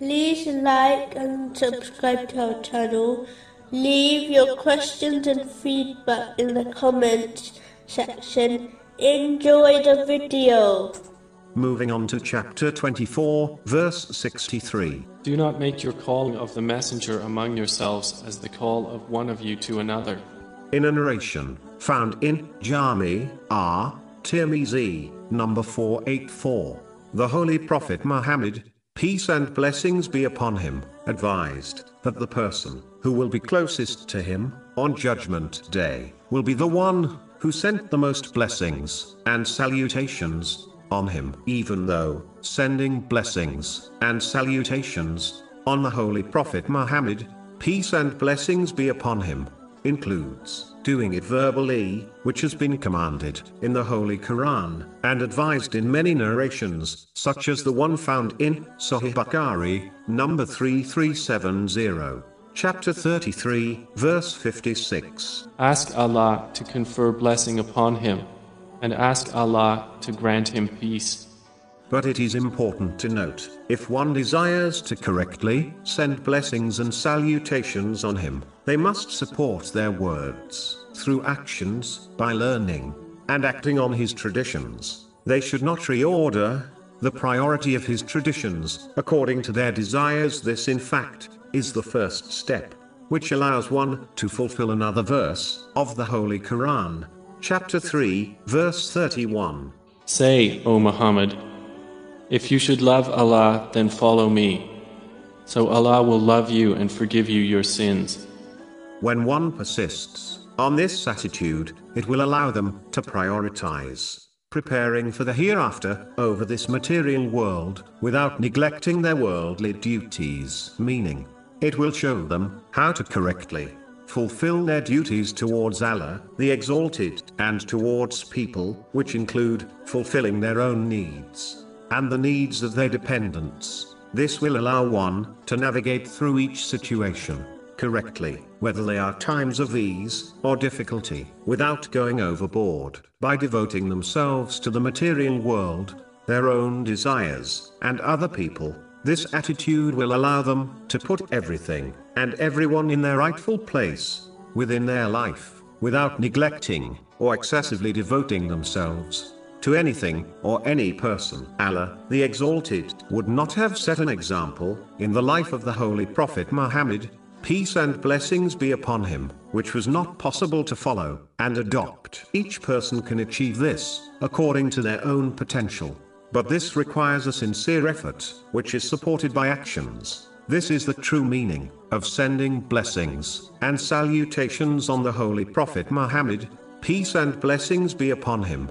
like and subscribe to our channel. Leave your questions and feedback in the comments section. Enjoy the video. Moving on to chapter 24, verse 63. Do not make your calling of the messenger among yourselves as the call of one of you to another. In a narration found in Jami R. Tirmizi, number 484, the Holy Prophet Muhammad, peace and blessings be upon him, advised that the person who will be closest to him on Judgment Day will be the one who sent the most blessings and salutations on him, even though sending blessings and salutations on the Holy Prophet Muhammad, peace and blessings be upon him, includes doing it verbally, which has been commanded in the Holy Quran and advised in many narrations, such as the one found in Sahih Bukhari, number 3370. Chapter 33, verse 56. Ask Allah to confer blessing upon him, and ask Allah to grant him peace. But it is important to note, if one desires to correctly send blessings and salutations on him, they must support their words through actions, by learning and acting on his traditions. They should not reorder the priority of his traditions according to their desires. This, in fact, is the first step, which allows one to fulfill another verse of the Holy Quran, chapter 3, verse 31. Say, O Muhammad, if you should love Allah, then follow me. So Allah will love you and forgive you your sins. When one persists on this attitude, it will allow them to prioritize preparing for the hereafter over this material world without neglecting their worldly duties. Meaning, it will show them how to correctly fulfill their duties towards Allah, the Exalted, and towards people, which include fulfilling their own needs and the needs of their dependents. This will allow one to navigate through each situation correctly, whether they are times of ease or difficulty, without going overboard, by devoting themselves to the material world, their own desires, and other people. This attitude will allow them to put everything and everyone in their rightful place within their life, without neglecting or excessively devoting themselves to anything or any person. Allah, the Exalted, would not have set an example in the life of the Holy Prophet Muhammad, peace and blessings be upon him, which was not possible to follow and adopt. Each person can achieve this according to their own potential. But this requires a sincere effort, which is supported by actions. This is the true meaning of sending blessings and salutations on the Holy Prophet Muhammad, peace and blessings be upon him,